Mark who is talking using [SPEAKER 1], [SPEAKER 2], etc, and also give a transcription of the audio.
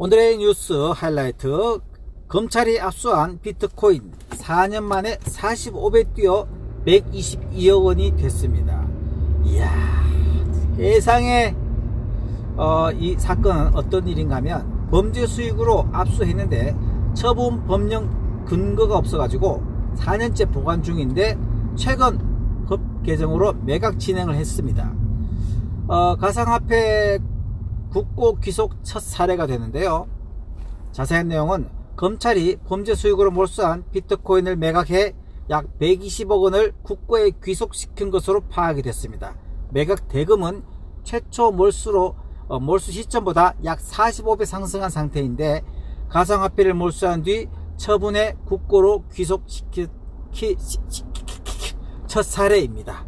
[SPEAKER 1] 오늘의 뉴스 하이라이트 검찰이 압수한 비트코인 4년 만에 45배 뛰어 122억 원이 됐습니다. 이야 세상에 어, 이 사건은 어떤 일인가 하면 범죄 수익으로 압수했는데 처분 법령 근거가 없어가지고 4년째 보관 중인데 최근 법 개정으로 매각 진행을 했습니다. 어, 가상화폐 국고 귀속 첫 사례가 되는데요. 자세한 내용은 검찰이 범죄 수익으로 몰수한 비트코인을 매각해 약 120억 원을 국고에 귀속시킨 것으로 파악이 됐습니다. 매각 대금은 최초 몰수로 어, 몰수 시점보다 약 45배 상승한 상태인데 가상화폐를 몰수한 뒤 처분해 국고로 귀속시킨 첫 사례입니다.